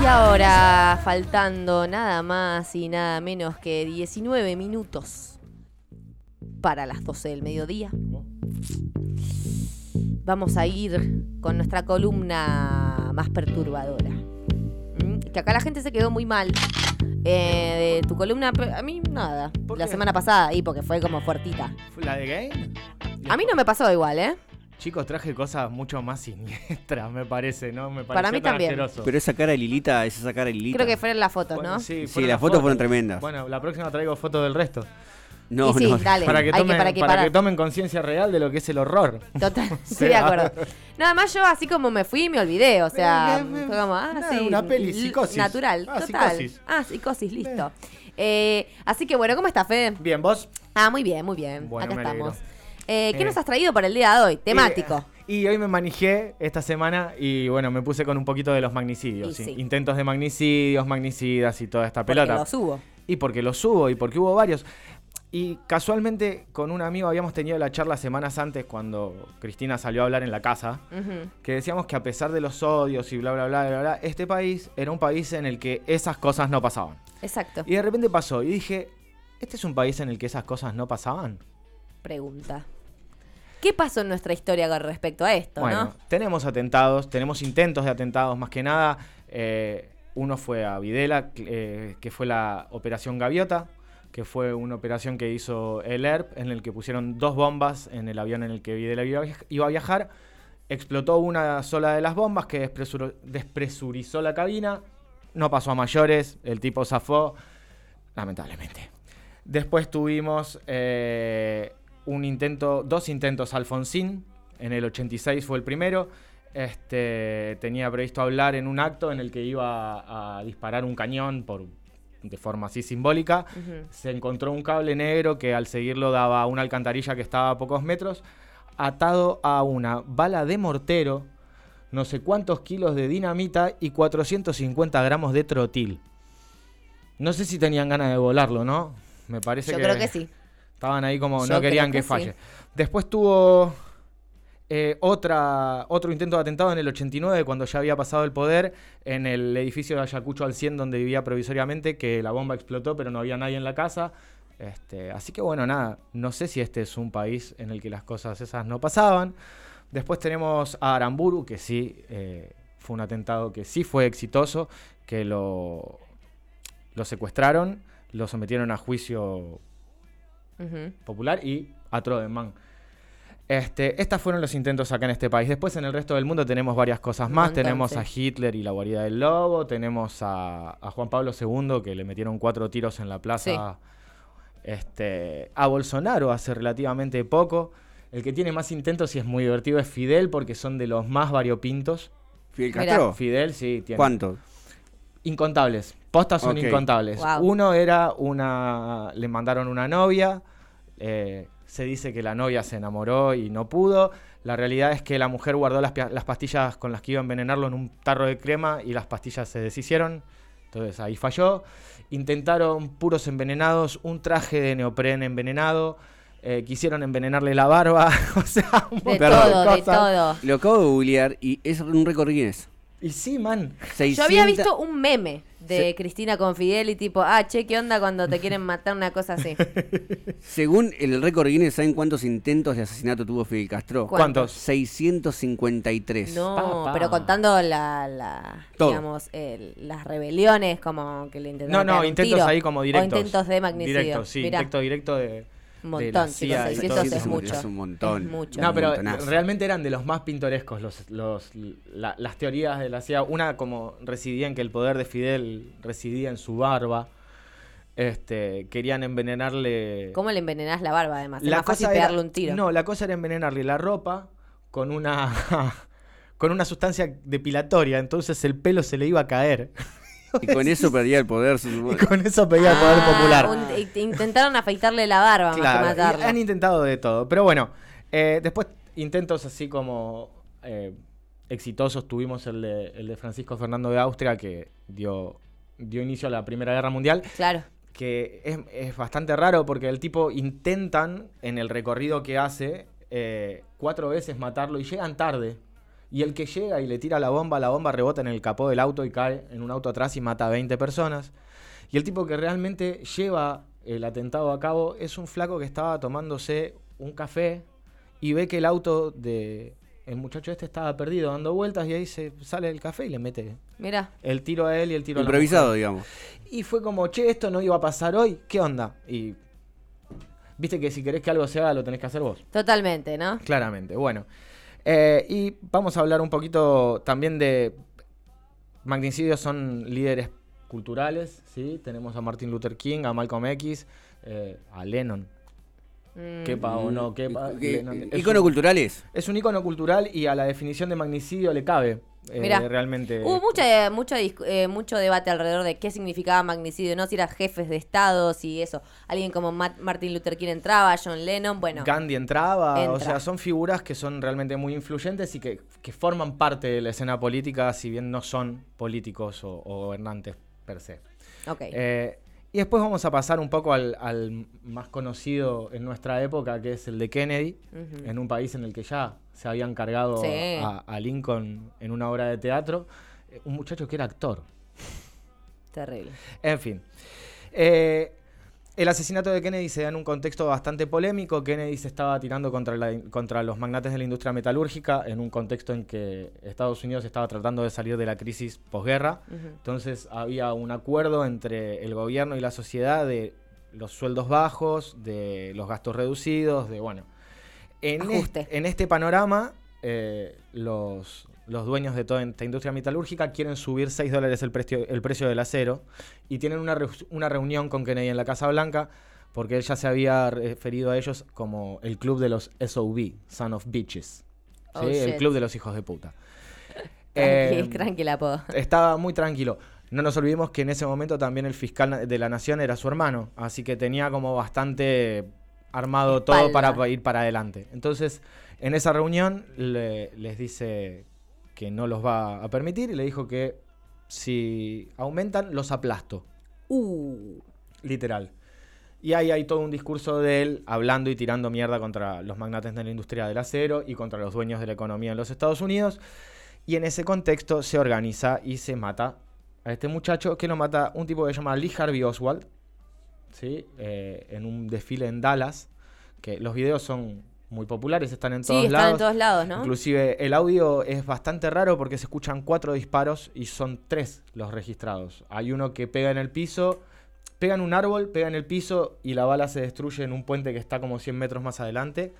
Y ahora, faltando nada más y nada menos que 19 minutos para las 12 del mediodía, vamos a ir con nuestra columna más perturbadora. Mm, Que acá la gente se quedó muy mal. Eh, de tu columna, a mí nada. ¿Por La semana pasada, y porque fue como fuertita. ¿La de Game? A mí no me pasó igual, ¿eh? Chicos, traje cosas mucho más siniestras, me parece, ¿no? Me Para pareció mí tan también. asqueroso. Pero esa cara de Lilita, esa cara de Lilita. Creo que fueron las fotos, Bueno, ¿no? sí, Sí, las fotos fueron tremendas. Bueno, la próxima traigo fotos del resto. No, sí, no. dale. Para que tomen, para que para parar. que tomen conciencia real de lo que es el horror. Total, Sí, estoy de acuerdo. Nada más yo así como me fui me olvidé, o sea, fue como, ah, sí, una peli, psicosis. Natural, Ah, total. psicosis. Ah, psicosis, listo. Eh, así que bueno, ¿cómo estás, Fede? Bien, vos. Ah, muy bien, muy bien. Bueno, Acá me estamos. alegro. Eh, ¿Qué Eh, nos has traído para el día de hoy? Temático. Y, hoy me manejé esta semana y bueno, me puse con un poquito de los magnicidios. Y sí. sí. Intentos de magnicidios, magnicidas y toda esta porque pelota. lo subo. Y porque los hubo y porque hubo varios. Y casualmente con un amigo habíamos tenido la charla semanas antes cuando Cristina salió a hablar en la casa. Que decíamos que a pesar de los odios y bla, bla, bla, bla, bla, este país era un país en el que esas cosas no pasaban. Exacto. Y de repente pasó y dije, ¿este es un país en el que esas cosas no pasaban? Pregunta. ¿Qué pasó en nuestra historia con respecto a esto, bueno, no? tenemos atentados, tenemos intentos de atentados, más que nada. eh, uno fue a Videla, eh, que fue la Operación Gaviota, que fue una operación que hizo el ERP, en el que pusieron dos bombas en el avión en el que Videla iba a viajar. Explotó una sola de las bombas que despresur- despresurizó la cabina. No pasó a mayores, el tipo zafó, lamentablemente. Después tuvimos eh, un intento, dos intentos Alfonsín. En el 86 fue el primero. Este, tenía previsto hablar en un acto en el que iba a disparar un cañón por, de forma así simbólica. Se encontró un cable negro que al seguirlo daba a una alcantarilla que estaba a pocos metros, atado a una bala de mortero, no sé cuántos kilos de dinamita y 450 gramos de trotil. No sé si tenían ganas de volarlo, ¿no? Me parece Yo que, creo que sí. Estaban ahí como Yo no querían que, que falle. sí. Después tuvo eh, otra, otro intento de atentado en el 89, cuando ya había pasado el poder, en el edificio de Ayacucho al 100, donde vivía provisoriamente, que la bomba explotó, pero no había nadie en la casa. Este, así que bueno, nada, no sé si este es un país en el que las cosas esas no pasaban. Después tenemos a Aramburu, que sí, eh, fue un atentado que sí fue exitoso, que lo, lo secuestraron, lo sometieron a juicio Popular y a Trodenman. Este, estos fueron los intentos acá en este país. Después en el resto del mundo tenemos varias cosas más. tenemos a Hitler y la guarida del lobo. Tenemos a, a Juan Pablo II que le metieron cuatro tiros en la plaza. Este, a Bolsonaro hace relativamente poco. El que tiene más intentos y es muy divertido es Fidel porque son de los más variopintos. Fidel. Castro. Fidel sí tiene. ¿Cuánto? Incontables. Postas son incontables. Wow. Uno era una. Le mandaron una novia. eh, se dice que la novia se enamoró y no pudo. La realidad es que la mujer guardó las, pastillas con las que iba a envenenarlo en un tarro de crema y las pastillas se deshicieron. Entonces ahí falló. Intentaron puros envenenados, un traje de neopren envenenado. eh, quisieron envenenarle la barba. o sea, un De todo, de cosas. todo. Lo acabo de googlear y es un récord Guinness. Y sí, man. Yo había 600 visto un meme de Sí. Cristina con Fidel y tipo, ah, che, ¿qué onda cuando te quieren matar una cosa así? Según el récord Guinness, ¿saben cuántos intentos de asesinato tuvo Fidel Castro? ¿Cuántos? 653. No, Pa, pa. pero contando la, la digamos, el- las rebeliones como que le No, intentaron no, un intentos tiro. ahí como directos. O intentos de magnicidio. Directo, sí, Mirá, intento directo de. Un montón, chicos, CIA y 600 todo es mucho. Es un montón. Es mucho. No, pero montonazo. realmente eran de los más pintorescos los, los, la- las teorías de la CIA. Una como residía en que el poder de Fidel residía en su barba. Este, querían envenenarle. ¿Cómo le envenenás la barba además? Es La más fácil cosa era- pegarle un tiro. No, la cosa era envenenarle la ropa con una con una sustancia depilatoria, entonces el pelo se le iba a caer. Y con eso perdía el poder. se Y supone. con eso pedía el poder Ah, popular. un- y- intentaron afeitarle la barba Claro, más que matarlo. han intentado de todo. Pero bueno, eh, después intentos así como eh, exitosos tuvimos el de, el de Francisco Fernando de Austria, que dio, dio inicio a la Primera Guerra Mundial, Claro. que es, es bastante raro porque el tipo intentan en el recorrido que hace eh, cuatro veces matarlo y llegan tarde. Y el que llega y le tira la bomba, la bomba rebota en el capó del auto y cae en un auto atrás y mata a 20 personas. Y el tipo que realmente lleva el atentado a cabo es un flaco que estaba tomándose un café y ve que el auto de el muchacho este estaba perdido dando vueltas y ahí se sale del café y le mete Mira, el tiro a él y el tiro a la Improvisado, digamos. Y fue como, che, esto no iba a pasar hoy, ¿qué onda? Y viste que si querés que algo se haga lo tenés que hacer vos. totalmente, ¿no? Claramente, bueno. Eh, y vamos a hablar un poquito también de... Magnicidios son líderes culturales, ¿sí? Tenemos a Martin Luther King, a Malcolm X, eh, a Lennon. Mm. Quepa o no quepa. ¿Qué- Lennon es ¿Icono un- culturales? Es un icono cultural y a la definición de magnicidio le cabe. Eh, Mirá. realmente. Hubo mucha, mucho, dis- eh, mucho debate alrededor de qué significaba magnicidio, ¿no? Si eran jefes de estados y eso. Alguien como Martin Luther King entraba, John Lennon, bueno. Gandhi entraba, o sea, son figuras que son realmente muy influyentes y que, que forman parte de la escena política, si bien no son políticos o, o gobernantes per se. Ok. Eh, y después vamos a pasar un poco al, al más conocido en nuestra época, que es el de Kennedy, en un país en el que ya se habían cargado Sí. a, a Lincoln en una obra de teatro. Eh, Un muchacho que era actor. Terrible. En fin. Eh, el asesinato de Kennedy se da en un contexto bastante polémico. Kennedy se estaba tirando contra, la- contra los magnates de la industria metalúrgica en un contexto en que Estados Unidos estaba tratando de salir de la crisis posguerra. Entonces había un acuerdo entre el gobierno y la sociedad de los sueldos bajos, de los gastos reducidos, de bueno. En, este, en este panorama, eh, los, los dueños de toda esta industria metalúrgica quieren subir 6 dólares el precio, el precio del acero y tienen una, una reunión con Kennedy en la Casa Blanca porque él ya se había referido a ellos como el club de los SOB, Son of Bitches. Oh, ¿sí? el club de los hijos de puta. Tranqui, Em, apodo. estaba muy tranquilo. No nos olvidemos que en ese momento también el fiscal de la nación era su hermano, así que tenía como bastante armado todo para pa- ir para adelante. Entonces, en esa reunión le- les dice que no los va a permitir y le dijo que si aumentan, los aplasto, Uh. literal. Y ahí hay todo un discurso de él hablando y tirando mierda contra los magnates de la industria del acero y contra los dueños de la economía en los Estados Unidos. Y en ese contexto se organiza y se mata a este muchacho que lo mata un tipo que se llama Lee Harvey Oswald, ¿sí? Eh, en un desfile en Dallas, que los videos son muy populares, están en Sí, todos están lados. en todos lados, ¿no? Inclusive el audio es bastante raro porque se escuchan cuatro disparos y son tres los registrados. Hay uno que pega en el piso, pega en un árbol, pega en el piso y la bala se destruye en un puente que está como 100 metros más adelante.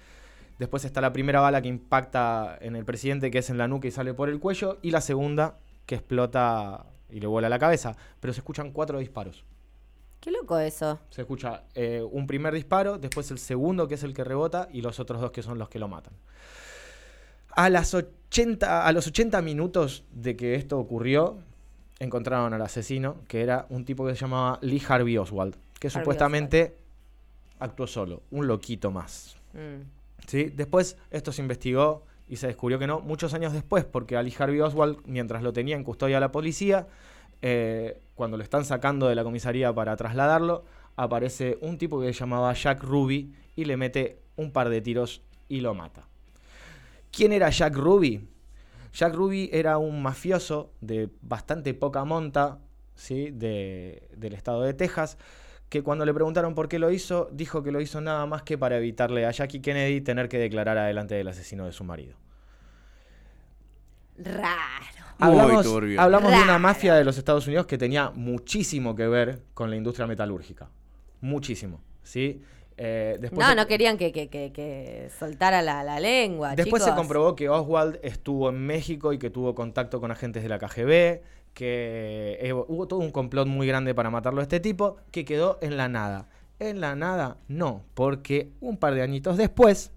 Después está la primera bala que impacta en el presidente, que es en la nuca y sale por el cuello. Y la segunda que explota y le vuela la cabeza. Pero se escuchan cuatro disparos. Qué loco eso. Se escucha eh, un primer disparo, después el segundo que es el que rebota y los otros dos que son los que lo matan. A, las 80, a los 80 minutos de que esto ocurrió, encontraron al asesino, que era un tipo que se llamaba Lee Harvey Oswald, que Harvey supuestamente actuó solo, un loquito más. Mm. ¿sí? Después esto se investigó y se descubrió que no, muchos años después, porque a Lee Harvey Oswald, mientras lo tenía en custodia la policía, eh, cuando lo están sacando de la comisaría para trasladarlo, aparece un tipo que se llamaba Jack Ruby y le mete un par de tiros y lo mata. ¿Quién era Jack Ruby? Jack Ruby era un mafioso de bastante poca monta, ¿sí? de- del estado de Texas, que cuando le preguntaron por qué lo hizo, dijo que lo hizo nada más que para evitarle a Jackie Kennedy tener que declarar adelante del asesino de su marido. Raro. Hablamos, turbio. hablamos de una mafia de los Estados Unidos que tenía muchísimo que ver con la industria metalúrgica. Muchísimo. ¿sí? Eh, después No, se- no querían que, que, que, que soltara la, la lengua. Después se comprobó que Oswald estuvo en México y que tuvo contacto con agentes de la KGB, que eh, hubo todo un complot muy grande para matarlo a este tipo, que quedó en la nada. En la nada no, porque un par de añitos después,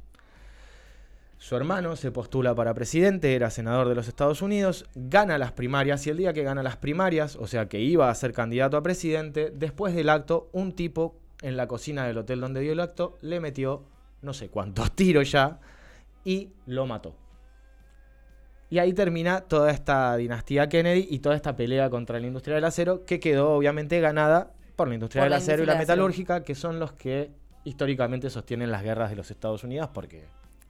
su hermano se postula para presidente, era senador de los Estados Unidos, gana las primarias y el día que gana las primarias, o sea que iba a ser candidato a presidente, después del acto, un tipo en la cocina del hotel donde dio el acto le metió no sé cuántos tiros ya y lo mató. Y ahí termina toda esta dinastía Kennedy y toda esta pelea contra la industria del acero que quedó obviamente ganada por la industria Por del la acero y la metalúrgica, que son los que históricamente sostienen las guerras de los Estados Unidos porque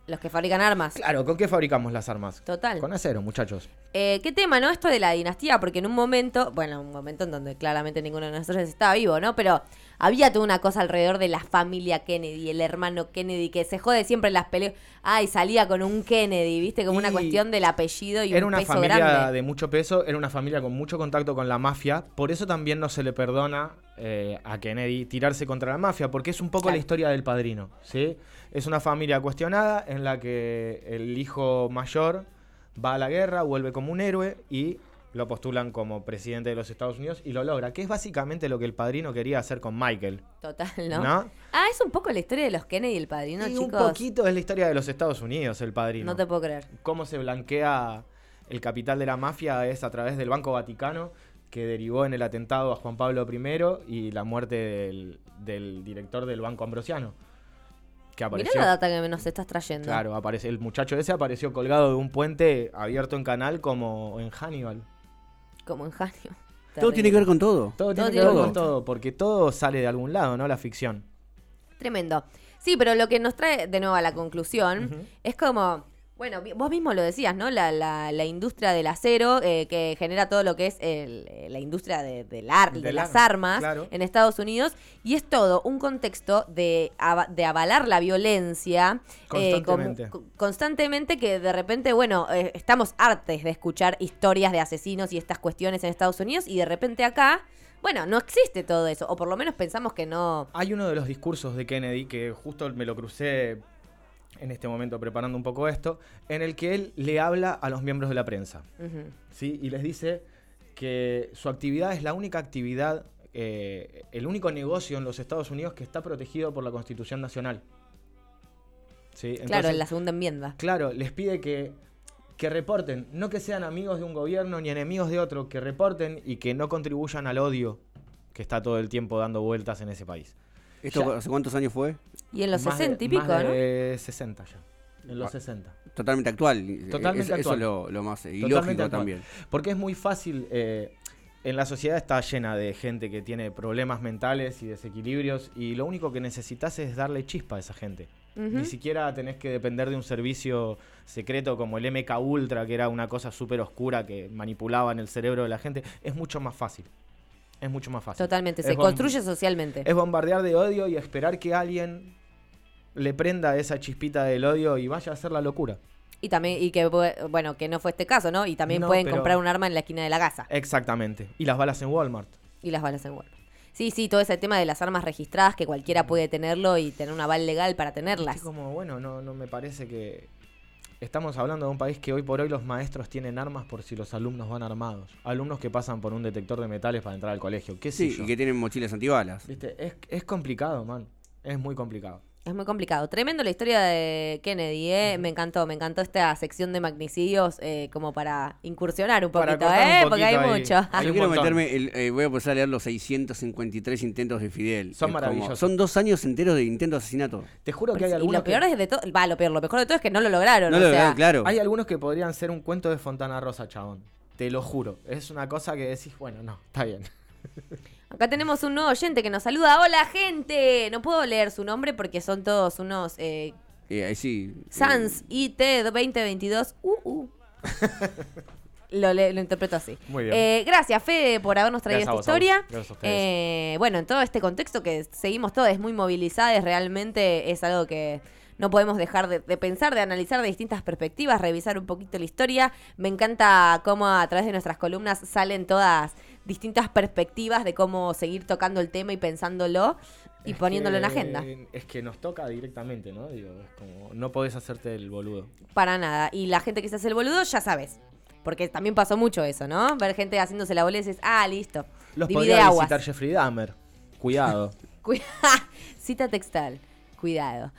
Los que fabrican armas. Claro, ¿con qué fabricamos las armas? Total. Con acero, muchachos. Eh, ¿Qué tema, no? Esto de la dinastía, porque en un momento, bueno, un momento en donde claramente ninguno de nosotros estaba vivo, ¿no? Pero había toda una cosa alrededor de la familia Kennedy, el hermano Kennedy, que se jode siempre en las peleas. Ay, salía con un Kennedy, ¿viste? Como una cuestión del apellido y Era un una peso familia de mucho peso, era una familia con mucho contacto con la mafia, por eso también no se le perdona eh, a Kennedy tirarse contra la mafia, porque es un poco Claro. la historia del padrino, ¿sí? Es una familia cuestionada en la que el hijo mayor va a la guerra, vuelve como un héroe y lo postulan como presidente de los Estados Unidos y lo logra, que es básicamente lo que el padrino quería hacer con Michael, Total, ¿no? ¿no? Ah, es un poco la historia de los Kennedy y el padrino, y chicos. un poquito es la historia de los Estados Unidos, el padrino. No te puedo creer. cómo se blanquea el capital de la mafia es a través del Banco Vaticano, que derivó en el atentado a Juan Pablo I y la muerte del, del director del Banco Ambrosiano. Que Mirá la data que nos estás trayendo. Claro, aparece, el muchacho ese apareció colgado de un puente abierto en canal como en Hannibal. Como en Janio. Todo tiene que ver con todo. Todo, tiene que ver con todo, porque todo sale de algún lado, ¿no? La ficción. Tremendo. Sí, pero lo que nos trae de nuevo a la conclusión es como, bueno, vos mismo lo decías, ¿no? La, la, la industria del acero eh, que genera todo lo que es el- eh, la industria de, del ar- de las arma, armas claro. en Estados Unidos y es todo un contexto de, de avalar la violencia eh, Constantemente. co- constantemente que de repente, bueno, eh, estamos hartes de escuchar historias de asesinos y estas cuestiones en Estados Unidos y de repente acá, bueno, no existe todo eso, o por lo menos pensamos que no... Hay uno de los discursos de Kennedy que justo me lo crucé en este momento preparando un poco esto, en el que él le habla a los miembros de la prensa. ¿sí? Y les dice que su actividad es la única actividad, eh, el único negocio en los Estados Unidos que está protegido por la Constitución Nacional. ¿Sí? Claro, en la segunda enmienda. Claro, les pide que, que reporten, no que sean amigos de un gobierno ni enemigos de otro, que reporten y que no contribuyan al odio que está todo el tiempo dando vueltas en ese país. ¿Esto Ya. hace cuántos años fue? Y en los Más de- 60 y pico, más ¿no? de 60 ya. En los Ah. 60. Totalmente actual. Eh, Totalmente eso, eso actual. es lo, lo más eh, ilógico actual. también. Porque es muy fácil. eh, en la sociedad está llena de gente que tiene problemas mentales y desequilibrios. Y lo único que necesitas es darle chispa a esa gente. Ni siquiera tenés que depender de un servicio secreto como el MK Ultra, que era una cosa súper oscura que manipulaba en el cerebro de la gente. Es mucho más fácil. Es mucho más fácil. Totalmente, Es se construye socialmente. Es bombardear de odio y esperar que alguien le prenda esa chispita del odio y vaya a hacer la locura. Y también, y que, bueno, que no fue este caso, ¿no? Y también No, pueden pero- comprar un arma en la esquina de la casa Exactamente. Y las balas en Walmart. y las balas en Walmart. Sí, sí, todo ese tema de las armas registradas, que cualquiera puede tenerlo y tener un aval legal para tenerlas. Es como, bueno, no, no me parece que. Estamos hablando de un país que hoy por hoy los maestros tienen armas por si los alumnos van armados. Alumnos que pasan por un detector de metales para entrar al colegio. ¿Qué sé Sí, yo? y que tienen mochilas antibalas. ¿Viste? Es, es complicado, man. Es muy complicado. Es muy complicado. Tremendo la historia de Kennedy, ¿eh? Me encantó, me encantó esta sección de magnicidios eh, como para incursionar un Para poquito, cortar un ¿eh? Porque hay poquito ahí. mucho. Hay Yo un quiero montón. meterme, el- eh, voy a empezar a leer los 653 intentos de Fidel. Son Es como- maravillosos. son dos años enteros de intento de asesinato. Te juro que hay y algunos. lo peor que, es de todo, va, lo peor, lo mejor de todo es que no lo lograron. No o lo sea, lograron, claro. Hay algunos que podrían ser un cuento de Fontana Rosa, chabón. Te lo juro. Es una cosa que decís, bueno, no, está bien. Acá tenemos un nuevo oyente que nos saluda. ¡Hola, gente! No puedo leer su nombre porque son todos unos eh, Eh, ahí sí. eh, Sans IT 2022. Uh, uh. Lo, lo interpreto así. Muy bien. Eh, gracias, Fede, por habernos traído Gracias esta historia. Gracias a ustedes. Eh, bueno, en todo este contexto que seguimos todos muy movilizados, realmente es algo que no podemos dejar de, de pensar, de analizar de distintas perspectivas, revisar un poquito la historia. Me encanta cómo a través de nuestras columnas salen todas distintas perspectivas de cómo seguir tocando el tema y pensándolo y Es poniéndolo en agenda. Es que nos toca directamente, ¿no? Digo, es como, no podés hacerte el boludo. Para nada. Y la gente que se hace el boludo, ya sabes. Porque también pasó mucho eso, ¿no? Ver gente haciéndose la boludez y dices, ah, listo. Los Divide podría aguas. visitar Jeffrey Dahmer. Cuidado. Cuida- Cita textual. Cuidado.